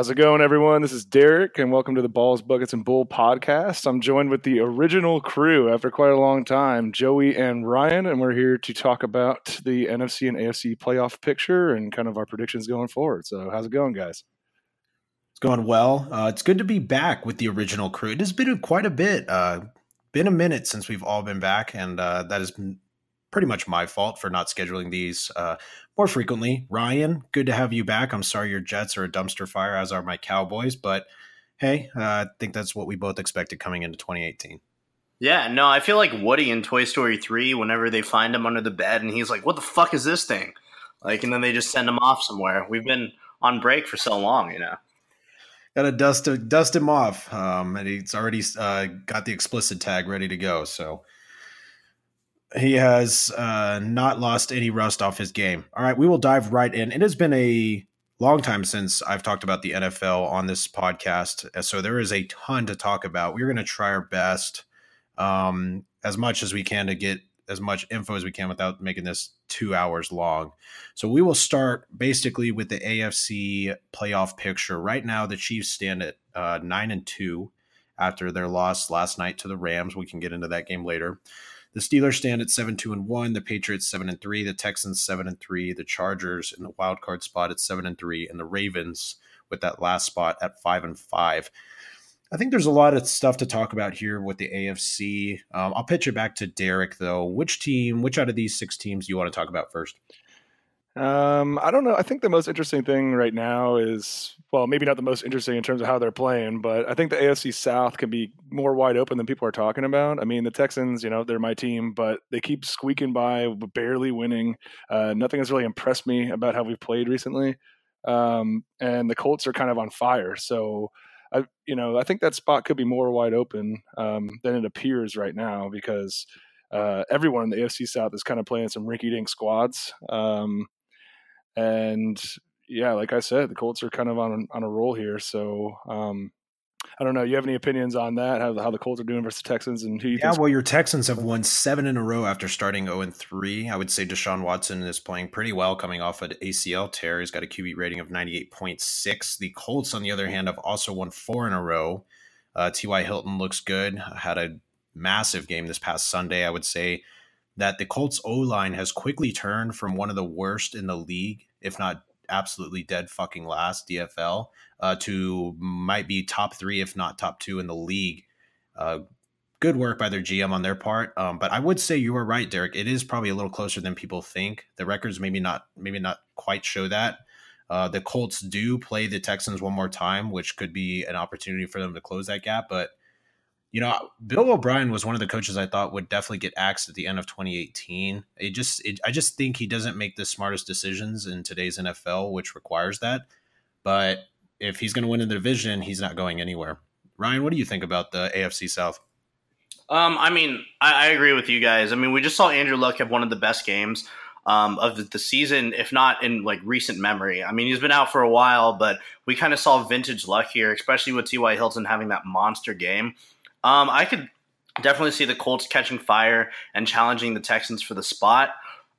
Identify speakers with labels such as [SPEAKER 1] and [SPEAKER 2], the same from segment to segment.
[SPEAKER 1] How's it going, everyone? This is Derek, and welcome to the Balls, Buckets, and Bull podcast. I'm joined with the original crew after quite a long time, Joey and Ryan, and we're here to talk about the NFC and AFC playoff picture and kind of our predictions going forward. So, how's it going, guys?
[SPEAKER 2] It's going well. Uh, it's good to be back with the original crew. It has been quite a bit. Uh, been a minute since we've all been back, and uh, pretty much my fault for not scheduling these uh, more frequently. Ryan, good to have you back. I'm sorry your Jets are a dumpster fire, as are my Cowboys, but hey, uh, I think that's what we both expected coming into 2018.
[SPEAKER 3] Yeah, no, I feel like Woody in Toy Story 3, whenever they find him under the bed and he's like, what the fuck is this thing? Like, and then they just send him off somewhere. We've been on break for so long, you know.
[SPEAKER 2] Got to dust, dust him off. Um, and he's already uh, got the explicit tag ready to go. So, he has uh, not lost any rust off his game. All right, we will dive right in. It has been a long time since I've talked about the NFL on this podcast, so there is a ton to talk about. We're going to try our best, um, as much as we can, to get as much info as we can without making this two hours long. So we will start basically with the AFC playoff picture. Right now, the Chiefs stand at uh, nine and two after their loss last night to the Rams. We can get into that game later. The Steelers stand at seven two and one. The Patriots seven and three. The Texans seven and three. The Chargers in the wild card spot at seven and three, and the Ravens with that last spot at five and five. I think there's a lot of stuff to talk about here with the AFC. Um, I'll pitch it back to Derek though. Which team, which out of these six teams do you want to talk about first?
[SPEAKER 1] Um, I don't know. I think the most interesting thing right now is well, maybe not the most interesting in terms of how they're playing, but I think the AFC South can be more wide open than people are talking about. I mean, the Texans, you know, they're my team, but they keep squeaking by, barely winning. Uh, nothing has really impressed me about how we've played recently. Um, and the Colts are kind of on fire. So, I, you know, I think that spot could be more wide open um, than it appears right now because uh, everyone in the AFC South is kind of playing some rinky-dink squads. Um, and yeah, like I said, the Colts are kind of on on a roll here. So um, I don't know. You have any opinions on that? How, how the Colts are doing versus the Texans and who? You
[SPEAKER 2] yeah, well, your Texans have won seven in a row after starting zero oh and three. I would say Deshaun Watson is playing pretty well, coming off an ACL tear. He's got a QB rating of ninety eight point six. The Colts, on the other hand, have also won four in a row. Uh, T.Y. Hilton looks good. Had a massive game this past Sunday. I would say that the Colts O line has quickly turned from one of the worst in the league, if not absolutely dead fucking last DFL uh, to might be top three, if not top two in the league. Uh, good work by their GM on their part. Um, but I would say you were right, Derek. It is probably a little closer than people think. The records maybe not maybe not quite show that. Uh, the Colts do play the Texans one more time, which could be an opportunity for them to close that gap. But you know, Bill O'Brien was one of the coaches I thought would definitely get axed at the end of 2018. It just, it, I just think he doesn't make the smartest decisions in today's NFL, which requires that. But if he's going to win in the division, he's not going anywhere. Ryan, what do you think about the AFC South?
[SPEAKER 3] Um, I mean, I, I, agree with you guys. I mean, we just saw Andrew Luck have one of the best games um, of the, the, season, if not in like recent memory. I mean, he's been out for a while, but we kind of saw vintage Luck here, especially with T.Y. Hilton having that monster game. Um, I could definitely see the Colts catching fire and challenging the Texans for the spot.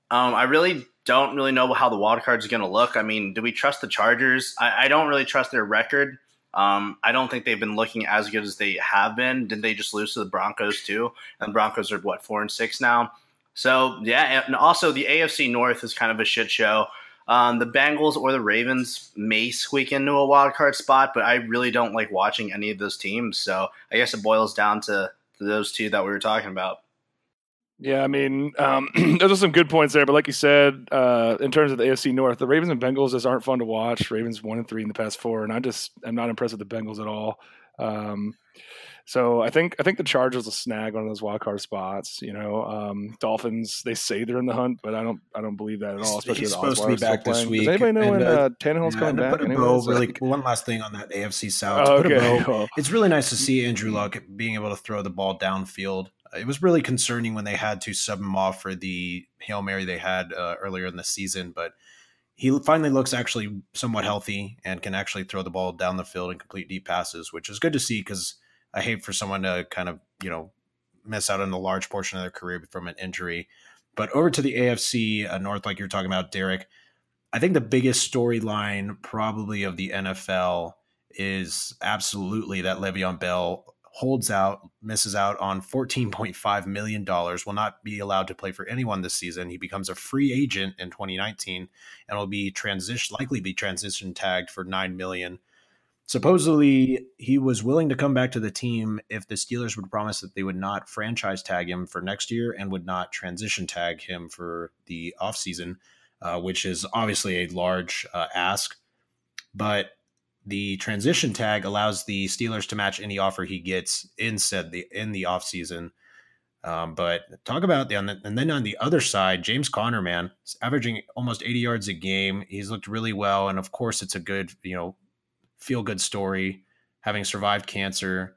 [SPEAKER 3] Um, I really don't really know how the wild card is going to look. I mean, do we trust the Chargers? I, I don't really trust their record. Um, I don't think they've been looking as good as they have been. Did they just lose to the Broncos too? And the Broncos are what four and six now. So yeah, and also the AFC North is kind of a shit show. Um, the Bengals or the Ravens may squeak into a wild card spot, but I really don't like watching any of those teams. So I guess it boils down to, to those two that we were talking about.
[SPEAKER 1] Yeah, I mean, um, those are some good points there. But like you said, uh, in terms of the AFC North, the Ravens and Bengals just aren't fun to watch. Ravens one and three in the past four, and I just I'm not impressed with the Bengals at all. Um, so I think I think the Chargers will snag one of those wild card spots. You know, um, Dolphins they say they're in the hunt, but I don't I don't believe that at all.
[SPEAKER 2] Especially He's supposed to be back this week.
[SPEAKER 1] Does anybody know and, when uh, uh, Tannehill's yeah, coming back?
[SPEAKER 2] Put a bow, really, one last thing on that AFC South. Oh, okay. Bow, it's really nice to see Andrew Luck being able to throw the ball downfield. It was really concerning when they had to sub him off for the hail mary they had uh, earlier in the season, but he finally looks actually somewhat healthy and can actually throw the ball down the field and complete deep passes, which is good to see because I hate for someone to kind of, you know, miss out on a large portion of their career from an injury. But over to the AFC uh, North, like you're talking about, Derek, I think the biggest storyline probably of the NFL is absolutely that Le'Veon Bell holds out, misses out on $14.5 million, will not be allowed to play for anyone this season. He becomes a free agent in 2019 and will be transition likely be transition tagged for 9 million. Supposedly, he was willing to come back to the team if the Steelers would promise that they would not franchise tag him for next year and would not transition tag him for the offseason, uh, which is obviously a large uh, ask. But the transition tag allows the Steelers to match any offer he gets in said the in the offseason. Um, but talk about the, and then on the other side, James Conner, man, is averaging almost 80 yards a game. He's looked really well, and of course, it's a good, you know, feel good story. Having survived cancer,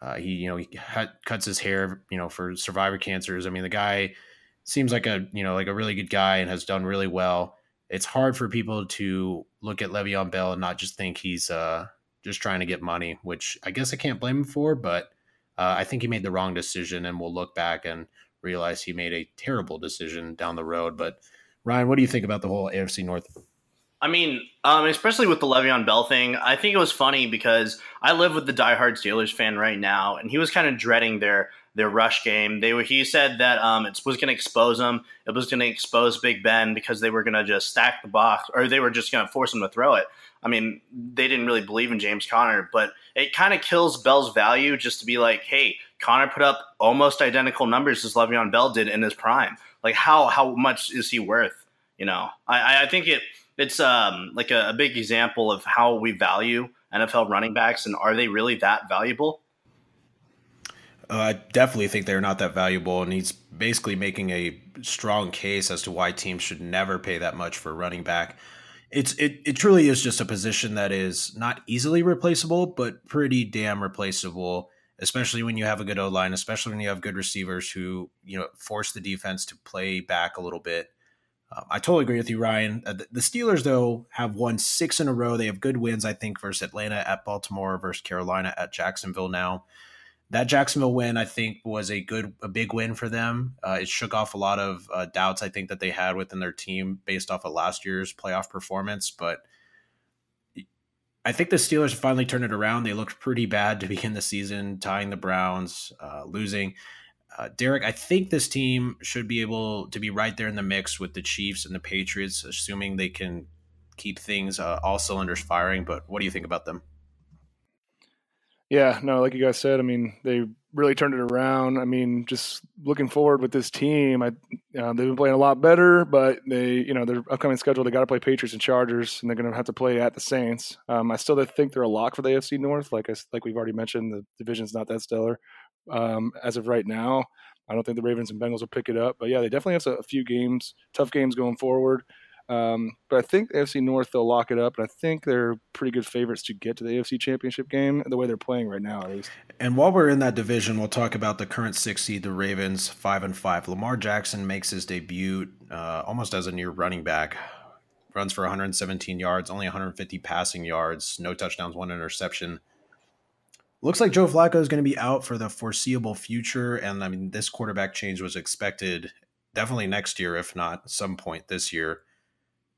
[SPEAKER 2] uh, he, you know, he cuts his hair, you know, for survivor cancers. I mean, the guy seems like a, you know, like a really good guy and has done really well it's hard for people to look at Le'Veon Bell and not just think he's uh, just trying to get money, which I guess I can't blame him for. But uh, I think he made the wrong decision, and we'll look back and realize he made a terrible decision down the road. But Ryan, what do you think about the whole AFC North?
[SPEAKER 3] I mean, um, especially with the Le'Veon Bell thing, I think it was funny because I live with the diehard Steelers fan right now, and he was kind of dreading their their rush game. They were he said that um, it was going to expose them. It was going to expose Big Ben because they were going to just stack the box, or they were just going to force him to throw it. I mean, they didn't really believe in James Conner, but it kind of kills Bell's value just to be like, hey, Conner put up almost identical numbers as Le'Veon Bell did in his prime. Like, how how much is he worth? You know, I, I think it it's um, like a, a big example of how we value NFL running backs and are they really that valuable?
[SPEAKER 2] Uh, I definitely think they're not that valuable, and he's basically making a strong case as to why teams should never pay that much for running back. It's it it truly is just a position that is not easily replaceable, but pretty damn replaceable. Especially when you have a good O line, especially when you have good receivers who you know force the defense to play back a little bit. Um, I totally agree with you, Ryan. Uh, the Steelers, though, have won six in a row. They have good wins, I think, versus Atlanta at Baltimore, versus Carolina at Jacksonville now that Jacksonville win, I think, was a good, a big win for them. Uh, it shook off a lot of uh, doubts I think that they had within their team based off of last year's playoff performance. But I think the Steelers finally turned it around. They looked pretty bad to begin the season, tying the Browns, uh, losing. Uh, Derek, I think this team should be able to be right there in the mix with the Chiefs and the Patriots, assuming they can keep things uh, all cylinders firing. But what do you think about them?
[SPEAKER 1] Yeah, no, like you guys said, I mean, they really turned it around. I mean, just looking forward with this team, I they've been playing a lot better, but they, you know, their upcoming schedule, they got to play Patriots and Chargers, and they're going to have to play at the Saints. Um, I still think they're a lock for the AFC North. Like I, like we've already mentioned, the division's not that stellar um, as of right now. I don't think the Ravens and Bengals will pick it up, but yeah, they definitely have a few games, tough games going forward. Um, but I think the AFC North they'll lock it up, and I think they're pretty good favorites to get to the AFC Championship game the way they're playing right now, at least.
[SPEAKER 2] And while we're in that division, we'll talk about the current six seed, the Ravens, five and five. Lamar Jackson makes his debut uh, almost as a near running back. Runs for 117 yards, only 150 passing yards, no touchdowns, one interception. Looks like Joe Flacco is going to be out for the foreseeable future, and I mean this quarterback change was expected definitely next year, if not some point this year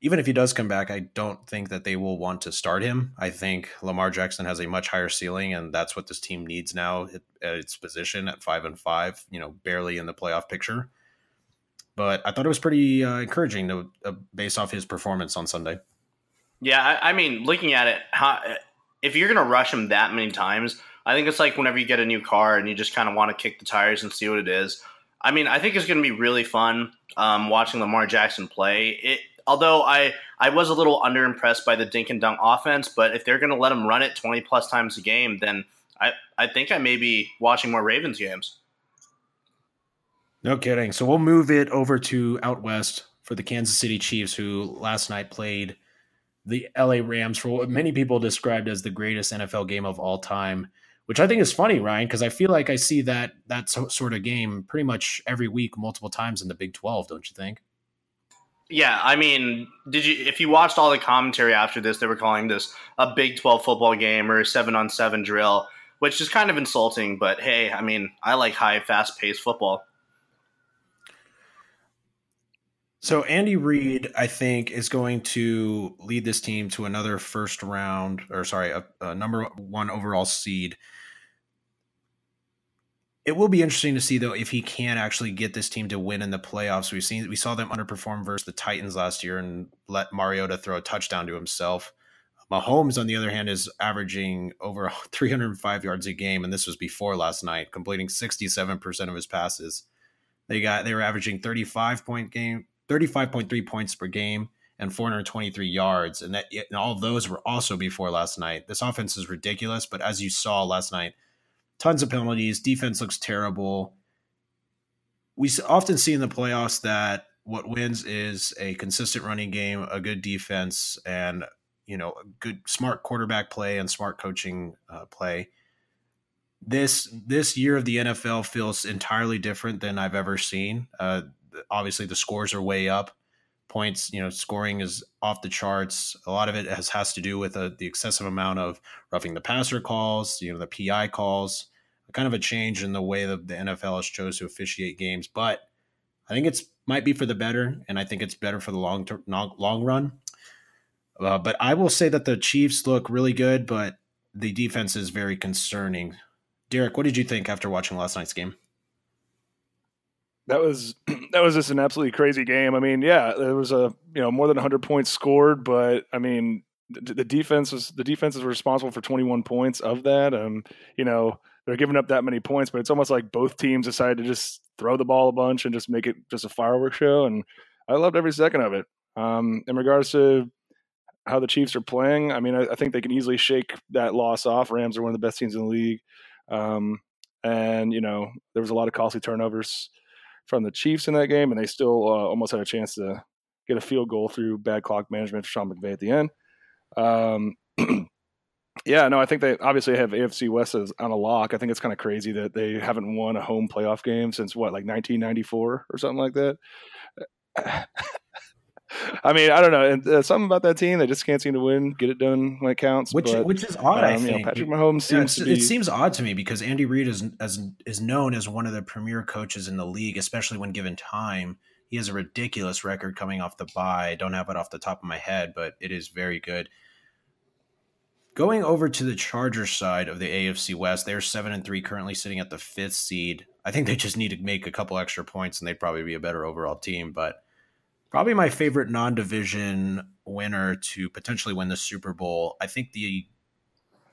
[SPEAKER 2] even if he does come back, I don't think that they will want to start him. I think Lamar Jackson has a much higher ceiling, and that's what this team needs now at, its position at five and five. You know, barely in the playoff picture. But I thought it was pretty uh, encouraging to uh, based off his performance on Sunday.
[SPEAKER 3] Yeah, I, I mean, looking at it, how, if you're going to rush him that many times, I think it's like whenever you get a new car and you just kind of want to kick the tires and see what it is. I mean, I think it's going to be really fun um, watching Lamar Jackson play. It although I I was a little underimpressed by the dink and dunk offense, but if they're going to let him run it 20 plus times a game, then I, I think I may be watching more Ravens games.
[SPEAKER 2] No kidding. So we'll move it over to out west for the Kansas City Chiefs, who last night played the LA Rams for what many people described as the greatest NFL game of all time. Which I think is funny, Ryan, because I feel like I see that that sort of game pretty much every week, multiple times in the Big Twelve. Don't you think?
[SPEAKER 3] Yeah, I mean, did you if you watched all the commentary after this, they were calling this a Big 12 football game or a 7 on 7 drill, which is kind of insulting, but hey, I mean, I like high fast-paced football.
[SPEAKER 2] So Andy Reid, I think, is going to lead this team to another first round, or sorry, a, a number one overall seed. It will be interesting to see though if he can actually get this team to win in the playoffs. We've seen we saw them underperform versus the Titans last year and let Mariota throw a touchdown to himself. Mahomes, on the other hand, is averaging over 305 yards a game, and this was before last night, completing 67% of his passes. They got they were averaging 35 point game 35.3 points per game and 423 yards. And that and all those were also before last night. This offense is ridiculous, but as you saw last night, tons of penalties. Defense looks terrible. We often see in the playoffs that what wins is a consistent running game, a good defense, and you know, good smart quarterback play and smart coaching uh, play. This this year of the NFL feels entirely different than I've ever seen. Uh, obviously the scores are way up. Points, you know, scoring is off the charts. A lot of it has has to do with uh, the excessive amount of roughing the passer calls, you know, the PI calls, kind of a change in the way that the NFL has chose to officiate games. But I think it's might be for the better, and I think it's better for the long term, long run. Uh, but I will say that the Chiefs look really good, but the defense is very concerning. Derek, what did you think after watching last night's game?
[SPEAKER 1] that was that was just an absolutely crazy game. I mean, yeah, there was a you know more than 100 points scored, but I mean the, the defense was the defense is responsible for 21 points of that. Um, you know they're giving up that many points, but it's almost like both teams decided to just throw the ball a bunch and just make it just a fireworks show. And I loved every second of it. Um, in regards to how the Chiefs are playing, I mean, I, I, think they can easily shake that loss off. Rams are one of the best teams in the league. Um, and you know there was a lot of costly turnovers from the Chiefs in that game, and they still uh, almost had a chance to get a field goal through bad clock management for Sean McVay at the end. Um, yeah, no, I think they obviously have AFC West as on a lock. I think it's kind of crazy that they haven't won a home playoff game since what, like 1994 or something like that. I mean, I don't know. And, uh, something about that team, they just can't seem to win, get it done when it counts.
[SPEAKER 2] Which,
[SPEAKER 1] but,
[SPEAKER 2] which is odd. Um, I think
[SPEAKER 1] know, Patrick Mahomes seems
[SPEAKER 2] yeah,
[SPEAKER 1] to be.
[SPEAKER 2] It seems odd to me because Andy Reid is as is known as one of the premier coaches in the league, especially when given time. He has a ridiculous record coming off the bye. I don't have it off the top of my head, but it is very good. Going over to the Chargers side of the AFC West, they're seven and three, currently sitting at the fifth seed. I think they just need to make a couple extra points, and they'd probably be a better overall team. But probably my favorite non-division winner to potentially win the Super Bowl. I think the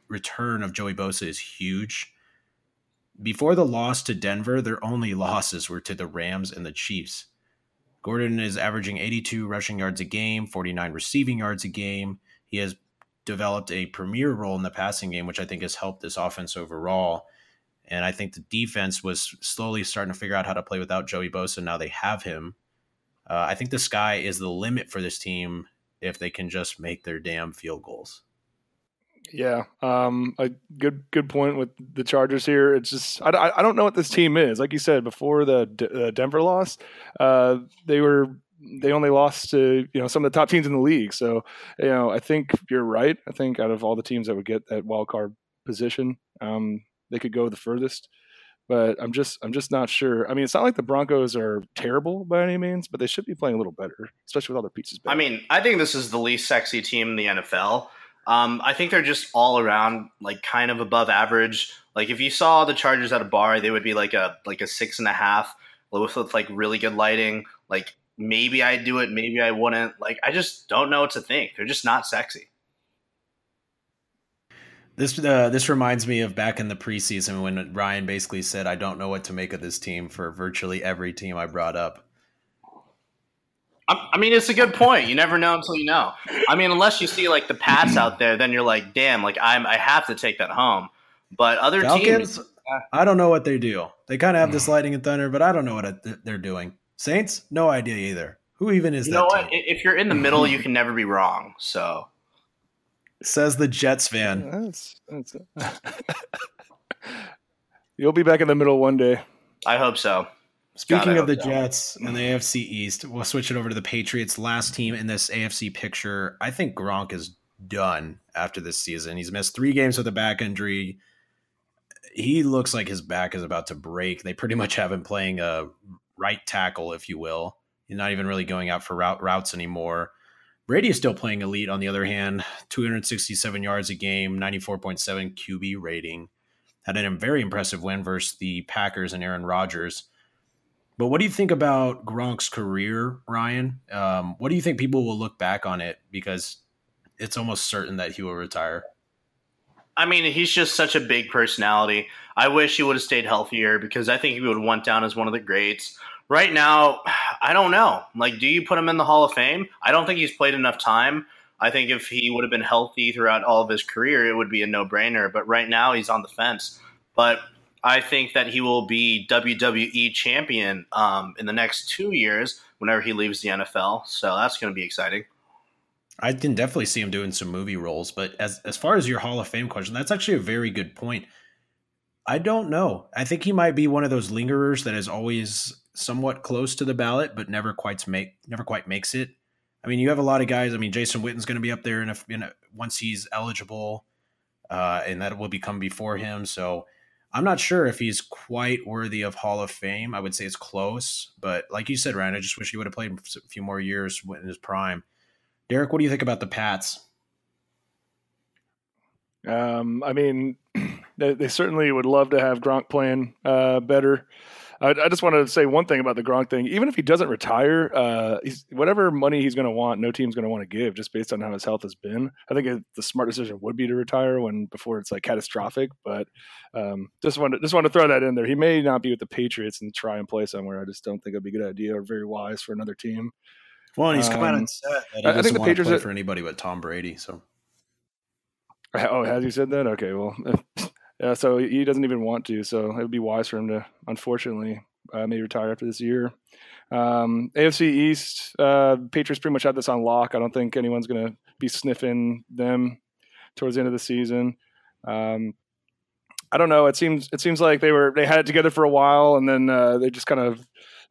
[SPEAKER 2] return of Joey Bosa is huge. Before the loss to Denver, their only losses were to the Rams and the Chiefs. Gordon is averaging 82 rushing yards a game, 49 receiving yards a game. He has developed a premier role in the passing game, which I think has helped this offense overall. And I think the defense was slowly starting to figure out how to play without Joey Bosa. Now they have him. Uh, I think the sky is the limit for this team if they can just make their damn field goals.
[SPEAKER 1] Yeah, um, a good good point with the Chargers here. It's just I, I don't know what this team is. Like you said before the D- uh, Denver loss, uh, they were they only lost to you know some of the top teams in the league. So you know I think you're right. I think out of all the teams that would get that wild card position, um, they could go the furthest but I'm just I'm just not sure. I mean, it's not like the Broncos are terrible by any means, but they should be playing a little better, especially with all their pieces.
[SPEAKER 3] Back. I mean, I think this is the least sexy team in the NFL. Um, I think they're just all around like kind of above average. Like if you saw the Chargers at a bar, they would be like a like a six and a half with, like really good lighting. Like maybe I'd do it, maybe I wouldn't. Like I just don't know what to think. They're just not sexy.
[SPEAKER 2] This uh, this reminds me of back in the preseason when Ryan basically said, "I don't know what to make of this team." For virtually every team I brought up.
[SPEAKER 3] I mean, it's a good point. You never know until you know. I mean, unless you see like the Pats out there, then you're like, "Damn, like I'm I have to take that home." But other Falcons, teams,
[SPEAKER 2] I don't know what they do. They kind of have this mm. lightning and thunder, but I don't know what uh, they're doing. Saints, no idea either. Who even is
[SPEAKER 3] you
[SPEAKER 2] that?
[SPEAKER 3] know what? Team? If you're in the middle, you can never be wrong. So
[SPEAKER 2] Says the Jets fan.
[SPEAKER 1] That's, that's You'll be back in the middle one day.
[SPEAKER 3] I hope so.
[SPEAKER 2] Speaking God, of the so. Jets and the AFC East, we'll switch it over to the Patriots. Last team in this AFC picture. I think Gronk is done after this season. He's missed three games with a back injury. He looks like his back is about to break. They pretty much have him playing a right tackle, if you will. not even really going out for route, routes anymore. Brady is still playing elite. On the other hand, 267 yards a game, 94.7 QB rating. Had a very impressive win versus the Packers and Aaron Rodgers. But what do you think about Gronk's career, Ryan? Um, what do you think people will look back on it because it's almost certain that he will retire?
[SPEAKER 3] I mean, he's just such a big personality. I wish he would have stayed healthier because I think he would have went down as one of the greats. Right now, I don't know. Like, do you put him in the Hall of Fame? I don't think he's played enough time. I think if he would have been healthy throughout all of his career, it would be a no brainer. But right now, he's on the fence. But I think that he will be WWE champion um, in the next two years whenever he leaves the NFL. So that's going to be exciting.
[SPEAKER 2] I can definitely see him doing some movie roles, but as as far as your Hall of Fame question, that's actually a very good point. I don't know. I think he might be one of those lingerers that is always somewhat close to the ballot, but never quite make never quite makes it. I mean, you have a lot of guys. I mean, Jason Witten's going to be up there and a, once he's eligible, uh, and that will become before him. So I'm not sure if he's quite worthy of Hall of Fame. I would say it's close, but like you said, Ryan, I just wish he would have played a few more years in his prime. Derek, what do you think about the Pats?
[SPEAKER 1] Um, I mean, they, they, certainly would love to have Gronk playing uh, better. I, I, just wanted to say one thing about the Gronk thing. Even if he doesn't retire, uh, whatever money he's going to want, no team's going to want to give just based on how his health has been. I think it, the smart decision would be to retire when before it's like catastrophic. But um, just want to just want to throw that in there. He may not be with the Patriots and try and play somewhere. I just don't think it'd be a good idea or very wise for another team.
[SPEAKER 2] Well, and he's come um, out and said that he I think the Patriots play for anybody but Tom Brady. So.
[SPEAKER 1] Oh, has he said that? Okay, well, Yeah, so he doesn't even want to. So it would be wise for him to, unfortunately, uh, maybe retire after this year. Um, AFC East, uh, Patriots pretty much have this on lock. I don't think anyone's going to be sniffing them towards the end of the season. Um, I don't know. It seems it seems like they were they had it together for a while, and then uh, they just kind of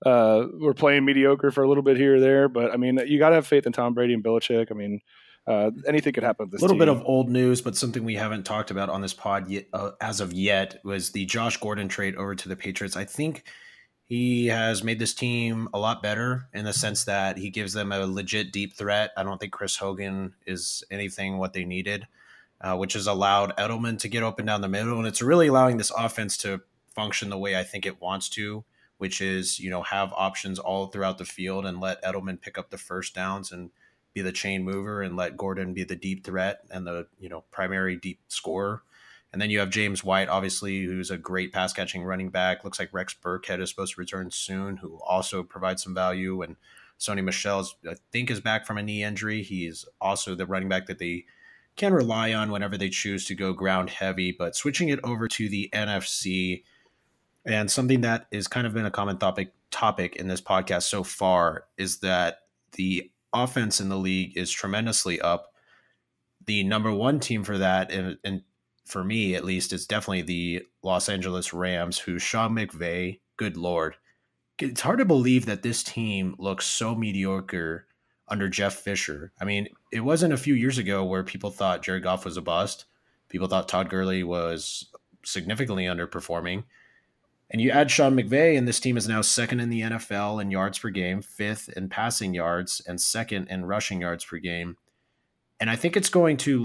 [SPEAKER 1] uh, were playing mediocre for a little bit here or there. But I mean, you got to have faith in Tom Brady and Belichick. I mean, uh, anything could happen.
[SPEAKER 2] a little team. bit of old news, but something we haven't talked about on this pod yet, uh, as of yet was the Josh Gordon trade over to the Patriots. I think he has made this team a lot better in the sense that he gives them a legit deep threat. I don't think Chris Hogan is anything what they needed, uh, which has allowed Edelman to get open down the middle, and it's really allowing this offense to function the way I think it wants to, which is you know have options all throughout the field and let Edelman pick up the first downs and be the chain mover and let Gordon be the deep threat and the you know primary deep scorer. And then you have James White, obviously, who's a great pass catching running back. Looks like Rex Burkhead is supposed to return soon, who also provides some value. And Sony Michel, I think, is back from a knee injury. He's also the running back that they can rely on whenever they choose to go ground heavy. But switching it over to the NFC, and something that is kind of been a common topic topic in this podcast so far is that the offense in the league is tremendously up. The number one team for that, and, and for me at least, is definitely the Los Angeles Rams, who Sean McVay, good lord, it's hard to believe that this team looks so mediocre under Jeff Fisher. I mean, it wasn't a few years ago where people thought Jared Goff was a bust. People thought Todd Gurley was significantly underperforming. And you add Sean McVay, and this team is now second in the NFL in yards per game, fifth in passing yards, and second in rushing yards per game. And I think it's going to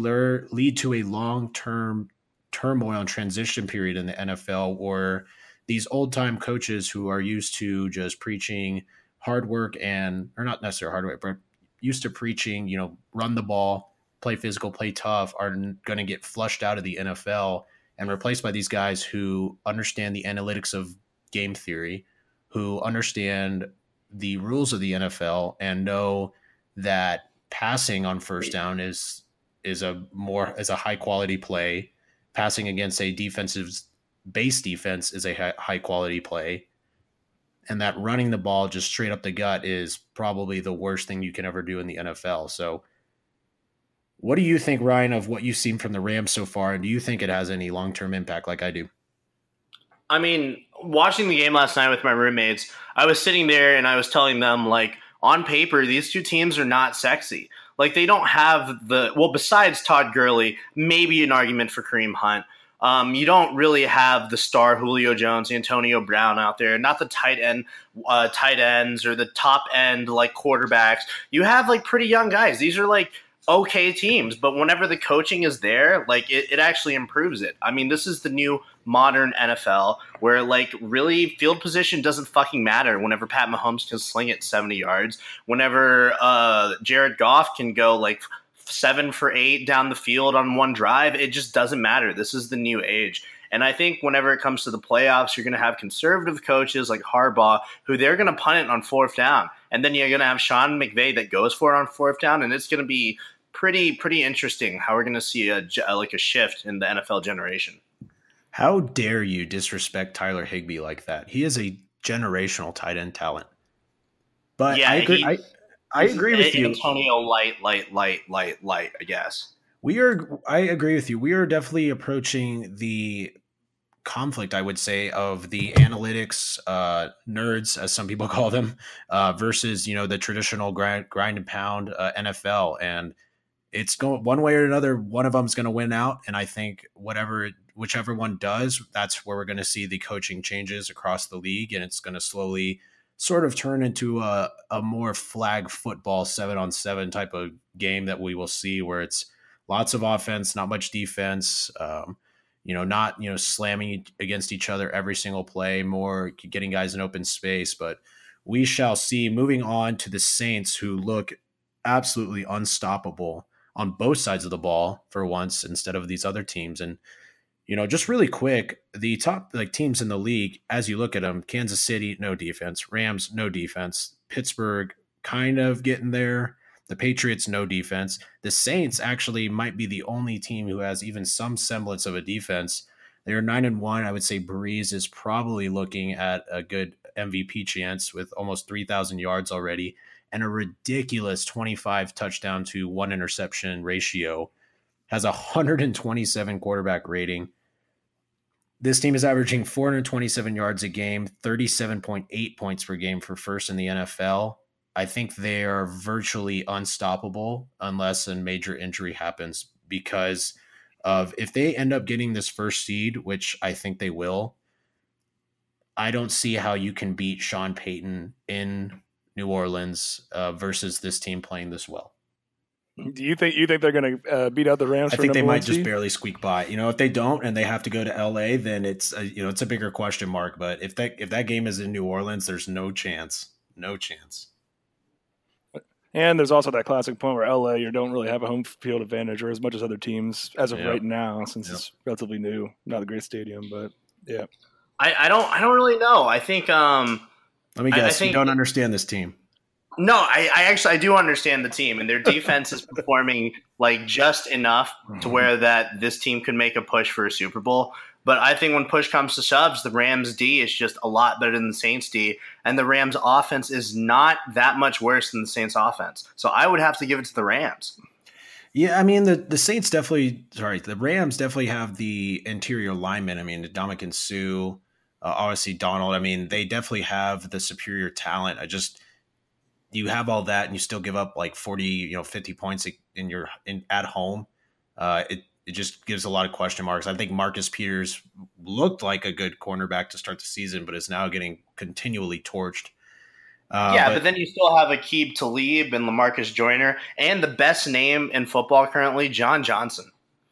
[SPEAKER 2] lead to a long term turmoil and transition period in the NFL where these old time coaches who are used to just preaching hard work and, or not necessarily hard work, but used to preaching, you know, run the ball, play physical, play tough, are going to get flushed out of the NFL and replaced by these guys who understand the analytics of game theory, who understand the rules of the NFL and know that passing on first down is is a more is a high quality play. Passing against a defensive base defense is a high quality play. And that running the ball just straight up the gut is probably the worst thing you can ever do in the NFL. So what do you think, Ryan, of what you've seen from the Rams so far? And do you think it has any long term impact like I do?
[SPEAKER 3] I mean, watching the game last night with my roommates, I was sitting there and I was telling them, like, on paper, these two teams are not sexy. Like, they don't have the, well, besides Todd Gurley, maybe an argument for Kareem Hunt. Um, you don't really have the star Julio Jones, Antonio Brown out there, not the tight end, uh, tight ends or the top end like quarterbacks. You have like pretty young guys. These are like okay teams, but whenever the coaching is there, like it, it actually improves it. I mean, this is the new modern NFL where like really field position doesn't fucking matter whenever Pat Mahomes can sling it 70 yards, whenever uh, Jared Goff can go like seven for eight down the field on one drive. It just doesn't matter. This is the new age. And I think whenever it comes to the playoffs, you're going to have conservative coaches like Harbaugh who they're going to punt it on fourth down. And then you're going to have Sean McVay that goes for it on fourth down. And it's going to be pretty, pretty interesting how we're going to see a, like a shift in the NFL generation.
[SPEAKER 2] How dare you disrespect Tyler Higbee like that? He is a generational tight end talent. But yeah, I agree. He, I, I agree with you.
[SPEAKER 3] Antonio light, light, light, light, light. I guess
[SPEAKER 2] we are. I agree with you. We are definitely approaching the conflict, I would say, of the analytics uh, nerds, as some people call them, uh, versus you know the traditional grind, grind and pound uh, NFL, and it's going one way or another. One of them's going to win out, and I think whatever whichever one does, that's where we're going to see the coaching changes across the league, and it's going to slowly sort of turn into a, a more flag football seven on seven type of game that we will see where it's lots of offense, not much defense. Um, you know, not you know slamming against each other every single play, more getting guys in open space. But we shall see. Moving on to the Saints, who look absolutely unstoppable on both sides of the ball for once, instead of these other teams. And you know, just really quick, the top like teams in the league, as you look at them, Kansas City, no defense, Rams, no defense, Pittsburgh, kind of getting there. The Patriots, no defense. The Saints actually might be the only team who has even some semblance of a defense. They're nine and one. I would say Brees is probably looking at a good MVP chance with almost 3,000 yards already and a ridiculous 25 touchdown to one interception ratio has a 127 quarterback rating. This team is averaging 427 yards a game, 37.8 points per game for first in the NFL. I think they are virtually unstoppable unless a major injury happens because of if they end up getting this first seed, which I think they will. I don't see how you can beat Sean Payton in New Orleans uh, versus this team playing this well.
[SPEAKER 1] Do you think you think they're going to uh, beat out the Rams?
[SPEAKER 2] I think they might just barely squeak by. You know, if they don't and they have to go to LA, then it's a, you know it's a bigger question mark. But if that if that game is in New Orleans, there's no chance, no chance.
[SPEAKER 1] And there's also that classic point where LA you don't really have a home field advantage, or as much as other teams as of yep. right now, since yep. it's relatively new. Not a great stadium, but yeah.
[SPEAKER 3] I, I don't I don't really know. I think um
[SPEAKER 2] let me guess. I, think, you don't understand this team.
[SPEAKER 3] No, I, I, actually I do understand the team, and their defense is performing like just enough to mm-hmm. where that this team could make a push for a Super Bowl. But I think when push comes to shoves, the Rams D is just a lot better than the Saints D, and the Rams offense is not that much worse than the Saints offense. So I would have to give it to the Rams.
[SPEAKER 2] Yeah, I mean the the Saints definitely. Sorry, the Rams definitely have the interior linemen. I mean, Ndamukong Suh, uh, obviously Donald. I mean, they definitely have the superior talent. I just you have all that and you still give up like 40 you know 50 points in your in at home uh, it it just gives a lot of question marks. I think Marcus Peters looked like a good cornerback to start the season, but is now getting continually torched.
[SPEAKER 3] Uh, yeah, but, but, then you still have Aqib Talib and Lamarcus Joyner, and the best name in football currently, John Johnson.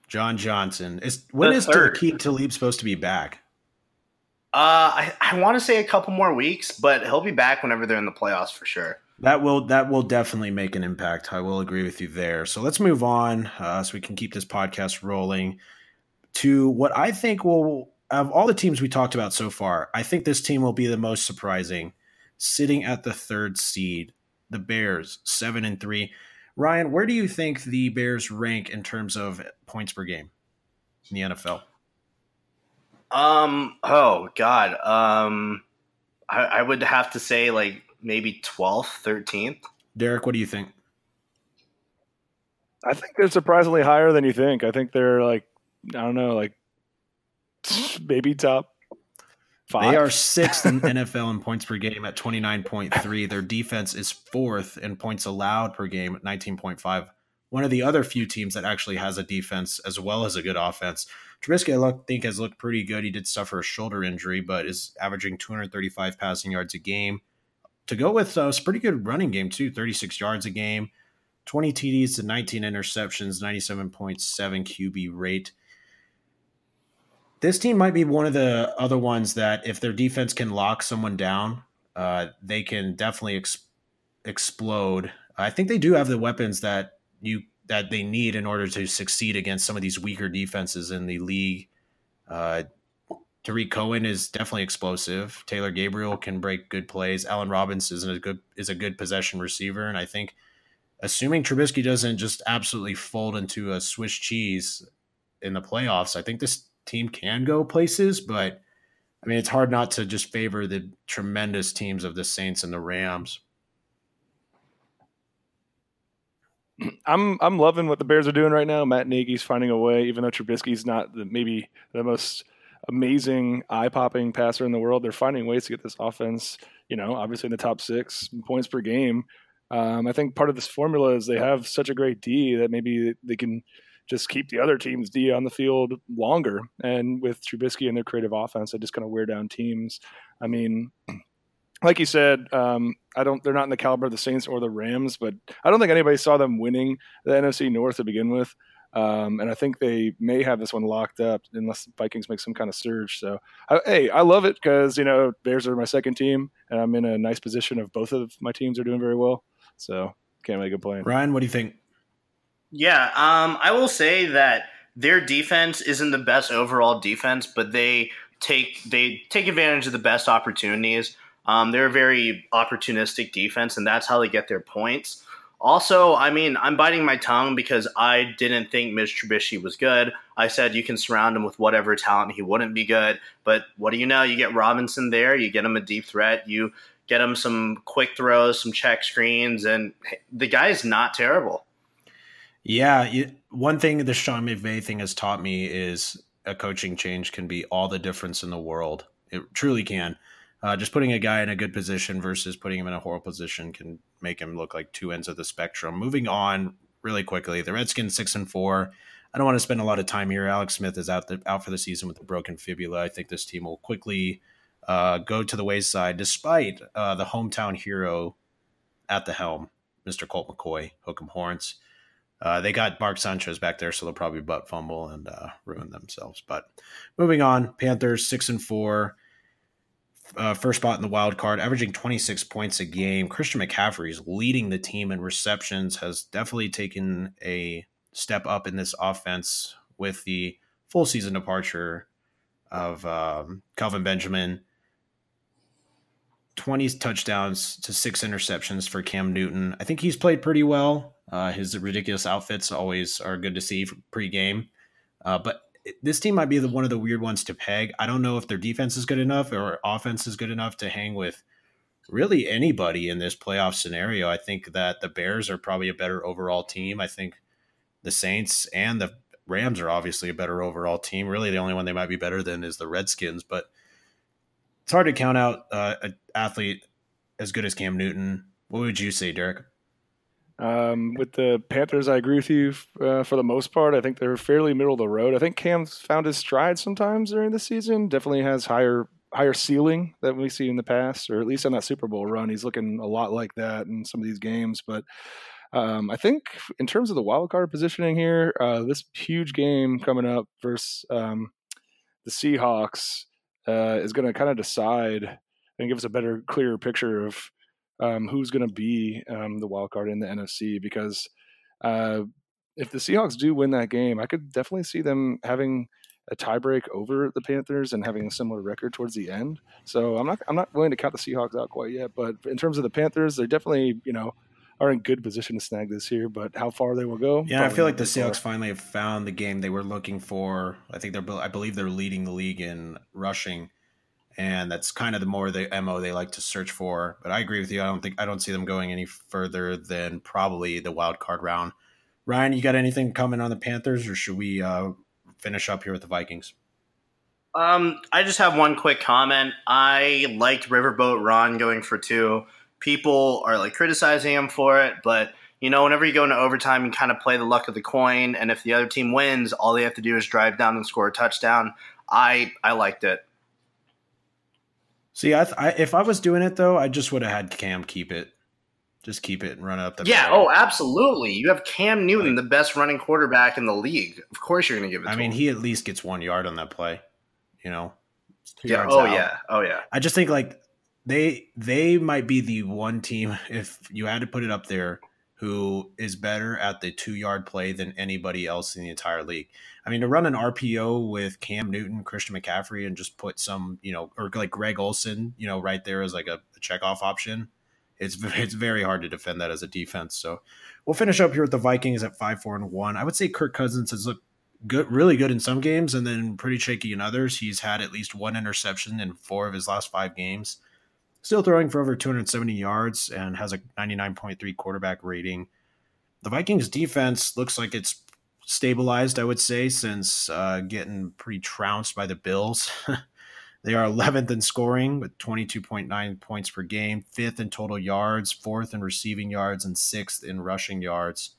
[SPEAKER 2] John Johnson is when the is Aqib Talib supposed to be back?
[SPEAKER 3] Uh, I, I want to say a couple more weeks, but he'll be back whenever they're in the playoffs for sure.
[SPEAKER 2] That will that will definitely make an impact. I will agree with you there. So let's move on, uh, so we can keep this podcast rolling to what I think will of all the teams we talked about so far. I think this team will be the most surprising, sitting at the third seed, the Bears, seven and three. Ryan, where do you think the Bears rank in terms of points per game in the NFL?
[SPEAKER 3] Um. Oh God. Um. I, I would have to say like maybe 12th, 13th.
[SPEAKER 2] Derek, what do you think?
[SPEAKER 1] I think they're surprisingly higher than you think. I think they're like, I don't know, like maybe top five.
[SPEAKER 2] They are sixth in NFL in points per game at 29.3. Their defense is fourth in points allowed per game at 19.5 one of the other few teams that actually has a defense as well as a good offense. Trubisky, I look, think, has looked pretty good. He did suffer a shoulder injury, but is averaging 235 passing yards a game. To go with uh, it's pretty good running game too, 36 yards a game, 20 TDs to 19 interceptions, 97.7 QB rate. This team might be one of the other ones that, if their defense can lock someone down, uh, they can definitely ex- explode. I think they do have the weapons that you that they need in order to succeed against some of these weaker defenses in the league. Uh, Tarik Cohen is definitely explosive. Taylor Gabriel can break good plays. Allen Robinson is a good is a good possession receiver, and I think, assuming Trubisky doesn't just absolutely fold into a Swiss cheese in the playoffs, I think this team can go places. But I mean, it's hard not to just favor the tremendous teams of the Saints and the Rams.
[SPEAKER 1] I'm I'm loving what the Bears are doing right now. Matt Nagy's finding a way, even though Trubisky's not the, maybe the most amazing eye popping passer in the world. They're finding ways to get this offense, you know, obviously in the top six points per game. Um, I think part of this formula is they have such a great D that maybe they can just keep the other team's D on the field longer. And with Trubisky and their creative offense, they just kind of wear down teams. I mean, like you said, um, I don't. They're not in the caliber of the Saints or the Rams, but I don't think anybody saw them winning the NFC North to begin with. Um, and I think they may have this one locked up unless Vikings make some kind of surge. So, I, hey, I love it because you know Bears are my second team, and I'm in a nice position of both of my teams are doing very well. So, can't really complain.
[SPEAKER 2] Ryan, what do you think?
[SPEAKER 3] Yeah, um, I will say that their defense isn't the best overall defense, but they take they take advantage of the best opportunities. Um, they're a very opportunistic defense, and that's how they get their points. Also, I mean, I'm biting my tongue because I didn't think Mitch Trubisky was good. I said you can surround him with whatever talent, he wouldn't be good. But what do you know? You get Robinson there, you get him a deep threat, you get him some quick throws, some check screens, and the guy is not terrible.
[SPEAKER 2] Yeah, you, one thing the Sean McVay thing has taught me is a coaching change can be all the difference in the world. It truly can. Uh, just putting a guy in a good position versus putting him in a horrible position can make him look like two ends of the spectrum. Moving on really quickly, the Redskins six and four. I don't want to spend a lot of time here. Alex Smith is out the, out for the season with a broken fibula. I think this team will quickly uh, go to the wayside, despite uh, the hometown hero at the helm, Mr. Colt McCoy, Hook'em Horns. Uh, they got Mark Sanchez back there, so they'll probably butt fumble and uh, ruin themselves. But moving on, Panthers six and four uh, first spot in the wild card, averaging 26 points a game. Christian McCaffrey is leading the team in receptions, has definitely taken a step up in this offense with the full season departure of um, Kelvin Benjamin. 20 touchdowns to six interceptions for Cam Newton. I think he's played pretty well. Uh, his ridiculous outfits always are good to see pre-game. Uh, but this team might be the, one of the weird ones to peg. I don't know if their defense is good enough or offense is good enough to hang with really anybody in this playoff scenario. I think that the Bears are probably a better overall team. I think the Saints and the Rams are obviously a better overall team. Really, the only one they might be better than is the Redskins, but it's hard to count out uh, an athlete as good as Cam Newton. What would you say, Derek?
[SPEAKER 1] Um, with the Panthers, I agree with you uh, for the most part. I think they're fairly middle of the road. I think Cam's found his stride sometimes during the season. Definitely has higher higher ceiling than we see in the past, or at least on that Super Bowl run. He's looking a lot like that in some of these games. But um, I think in terms of the wild card positioning here, uh, this huge game coming up versus um, the Seahawks uh, is going to kind of decide and give us a better, clearer picture of um, who's going to be um, the wild card in the NFC because uh, if the Seahawks do win that game, I could definitely see them having a tiebreak over the Panthers and having a similar record towards the end. So I'm not I'm not willing to count the Seahawks out quite yet, but in terms of the Panthers, they're definitely you know are in good position to snag this here. But how far they will go?
[SPEAKER 2] Yeah, I feel like the Seahawks far. finally have found the game they were looking for. I think they're I believe they're leading the league in rushing and that's kind of the more the mo they like to search for. But I agree with you. I don't think I don't see them going any further than probably the wild card round. Ryan, you got anything coming on the Panthers, or should we uh, finish up here with the Vikings?
[SPEAKER 3] Um, I just have one quick comment. I liked Riverboat Ron going for two. People are like criticizing him for it, but you know, whenever you go into overtime, you kind of play the luck of the coin, and if the other team wins, all they have to do is drive down and score a touchdown. I I liked it.
[SPEAKER 2] See, I, I if I was doing it though, I just would have had Cam keep it. Just keep it and run it up the
[SPEAKER 3] Yeah, oh, absolutely. You have Cam Newton, the best running quarterback in the league. Of course you're going to give it
[SPEAKER 2] I mean,
[SPEAKER 3] him.
[SPEAKER 2] he at least gets 1 yard on that play, you know. Two
[SPEAKER 3] yeah,
[SPEAKER 2] yards
[SPEAKER 3] oh
[SPEAKER 2] out.
[SPEAKER 3] yeah. Oh yeah.
[SPEAKER 2] I just think like they they might be the one team if you had to put it up there who is better at the two yard play than anybody else in the entire league. I mean, to run an RPO with Cam Newton, Christian McCaffrey, and just put some, you know, or like Greg Olsen, you know, right there as like a, a check off option. It's it's very hard to defend that as a defense. So we'll finish up here with the Vikings at five four and one. I would say Kirk Cousins has looked good, really good in some games, and then pretty shaky in others. He's had at least one interception in four of his last five games. Still throwing for over 270 yards and has a 99.3 quarterback rating. The Vikings defense looks like it's stabilized, I would say, since uh, getting pretty trounced by the Bills. they are 11th in scoring with 22.9 points per game, fifth in total yards, fourth in receiving yards, and sixth in rushing yards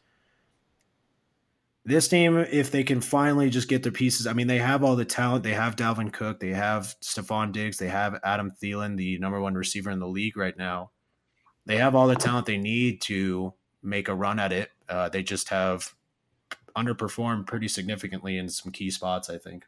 [SPEAKER 2] this team, if they can finally just get their pieces, I mean, they have all the talent. They have Dalvin Cook, they have Stefon Diggs, they have Adam Thielen, the number one receiver in the league right now. They have all the talent they need to make a run at it. Uh, they just have underperformed pretty significantly in some key spots, I think.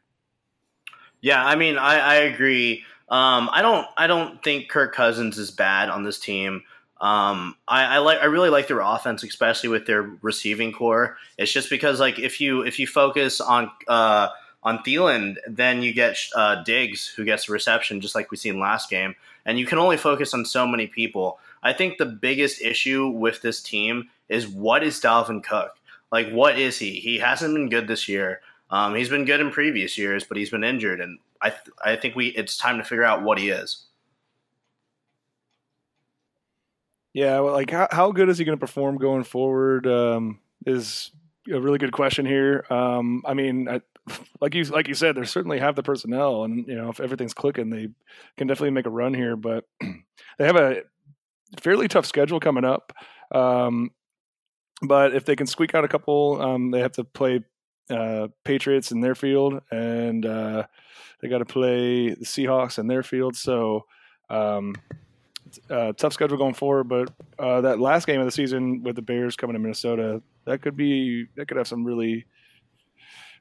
[SPEAKER 3] Yeah, I mean, I, I agree. Um, I don't, I don't think Kirk Cousins is bad on this team. Um, I, I, like I really like their offense, especially with their receiving corps. It's just because like if you if you focus on uh, on Thielen, then you get uh, Diggs who gets reception, just like we seen last game, and you can only focus on so many people. I think the biggest issue with this team is what is Dalvin Cook? Like, what is he? He hasn't been good this year. Um, he's been good in previous years, but he's been injured, and I th- I think we it's time to figure out what he is.
[SPEAKER 1] Yeah, well, like how, how good is he going to perform going forward um, is a really good question here. Um, I mean, I, like you like you said, they certainly have the personnel, and you know if everything's clicking, they can definitely make a run here. But they have a fairly tough schedule coming up. Um, but if they can squeak out a couple, um, they have to play uh, Patriots in their field, and uh, they got to play the Seahawks in their field. So um, uh, tough schedule going forward, but uh, that last game of the season with the Bears coming to Minnesota, that could be that could have some really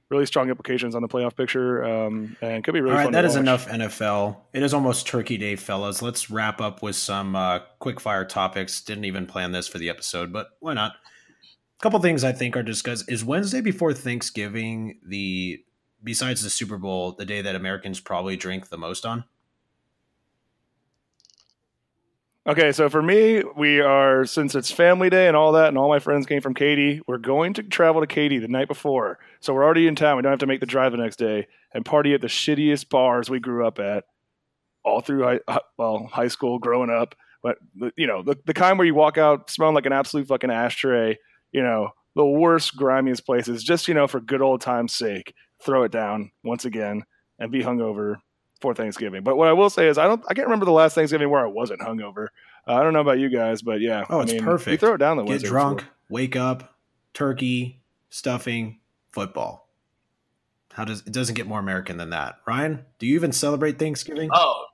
[SPEAKER 1] really strong implications on the playoff picture, um, and could be really.
[SPEAKER 2] All right,
[SPEAKER 1] fun
[SPEAKER 2] that is
[SPEAKER 1] watch.
[SPEAKER 2] enough NFL. It is almost Turkey Day, fellas. Let's wrap up with some uh, quick fire topics. Didn't even plan this for the episode, but why not? Couple things I think are discussed. Is Wednesday before Thanksgiving the besides the Super Bowl the day that Americans probably drink the most on?
[SPEAKER 1] Okay, so for me, we are since it's family day and all that, and all my friends came from Katy. We're going to travel to Katy the night before, so we're already in town. We don't have to make the drive the next day and party at the shittiest bars we grew up at, all through high, uh, well high school, growing up. But you know, the the kind where you walk out smelling like an absolute fucking ashtray. You know, the worst, grimiest places. Just you know, for good old time's sake, throw it down once again and be hungover for Thanksgiving. But what I will say is, I don't, I can't remember the last Thanksgiving where I wasn't hungover. Uh, I don't know about you guys, but yeah.
[SPEAKER 2] Oh,
[SPEAKER 1] I
[SPEAKER 2] it's
[SPEAKER 1] mean,
[SPEAKER 2] perfect.
[SPEAKER 1] You throw it down the
[SPEAKER 2] Get drunk,
[SPEAKER 1] before.
[SPEAKER 2] wake up, turkey, stuffing, football. How does it doesn't get more American than that? Ryan, do you even celebrate Thanksgiving?
[SPEAKER 3] Oh,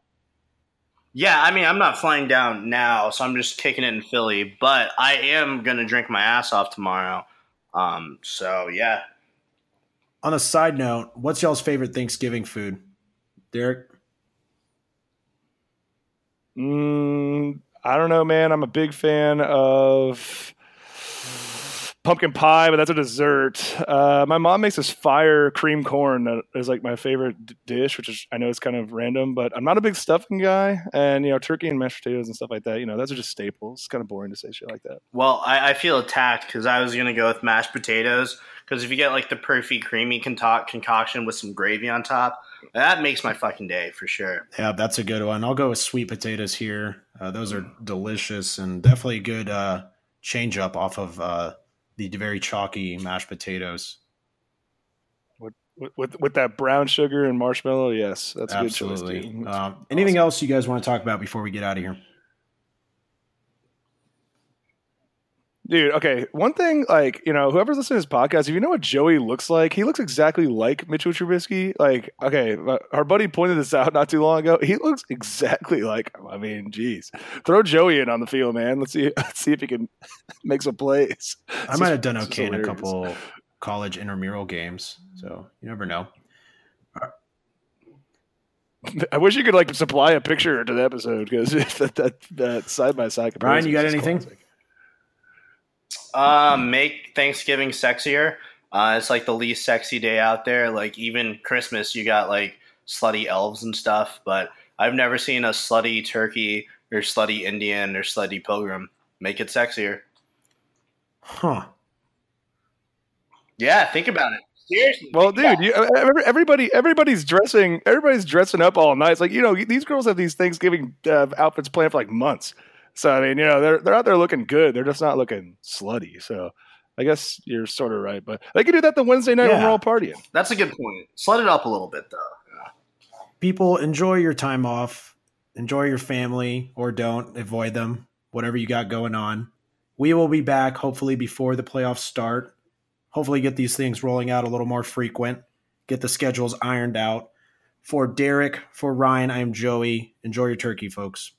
[SPEAKER 3] yeah. I mean, I'm not flying down now, so I'm just kicking it in Philly. But I am gonna drink my ass off tomorrow. Um. So yeah.
[SPEAKER 2] On a side note, what's y'all's favorite Thanksgiving food? Derek?
[SPEAKER 1] Mm, I don't know, man. I'm a big fan of pumpkin pie, but that's a dessert. Uh, my mom makes this fire cream corn that is like my favorite d- dish, which is I know it's kind of random, but I'm not a big stuffing guy. And you know, turkey and mashed potatoes and stuff like that. You know, those are just staples. It's kind of boring to say shit like that.
[SPEAKER 3] Well, I, I feel attacked because I was gonna go with mashed potatoes. Because if you get like the perfy creamy concoct- concoction with some gravy on top, that makes my fucking day for sure.
[SPEAKER 2] Yeah, that's a good one. I'll go with sweet potatoes here. Uh, those are delicious and definitely a good uh, change up off of uh, the very chalky mashed potatoes.
[SPEAKER 1] With, with with that brown sugar and marshmallow, yes, that's a good choice.
[SPEAKER 2] Absolutely. Um, anything else you guys want to talk about before we get out of here?
[SPEAKER 1] Dude, okay. One thing, like you know, whoever's listening to this podcast, if you know what Joey looks like, he looks exactly like Mitchell Trubisky. Like, okay, our buddy pointed this out not too long ago. He looks exactly like. I mean, geez, throw Joey in on the field, man. Let's see, let's see if he can make some plays.
[SPEAKER 2] I might have done okay in a couple college intramural games, so you never know.
[SPEAKER 1] I wish you could like supply a picture to the episode because that, that that side by side.
[SPEAKER 2] Brian, you got anything?
[SPEAKER 1] Classic.
[SPEAKER 3] Uh, make Thanksgiving sexier. Uh, it's like the least sexy day out there. Like even Christmas, you got like slutty elves and stuff, but I've never seen a slutty turkey or slutty Indian or slutty pilgrim. Make it sexier.
[SPEAKER 2] Huh.
[SPEAKER 3] Yeah, think about it. Seriously.
[SPEAKER 1] Well, dude, you, everybody, everybody's dressing, everybody's dressing up all night. It's like you know, these girls have these Thanksgiving uh, outfits planned for like months. So I mean, you know, they're they're out there looking good. They're just not looking slutty. So I guess you're sort of right, but they could do that the Wednesday night yeah. when we're all partying.
[SPEAKER 3] That's a good point. Slut it up a little bit, though. Yeah.
[SPEAKER 2] People enjoy your time off. Enjoy your family, or don't avoid them. Whatever you got going on. We will be back hopefully before the playoffs start. Hopefully, get these things rolling out a little more frequent. Get the schedules ironed out. For Derek, for Ryan, I am Joey. Enjoy your turkey, folks.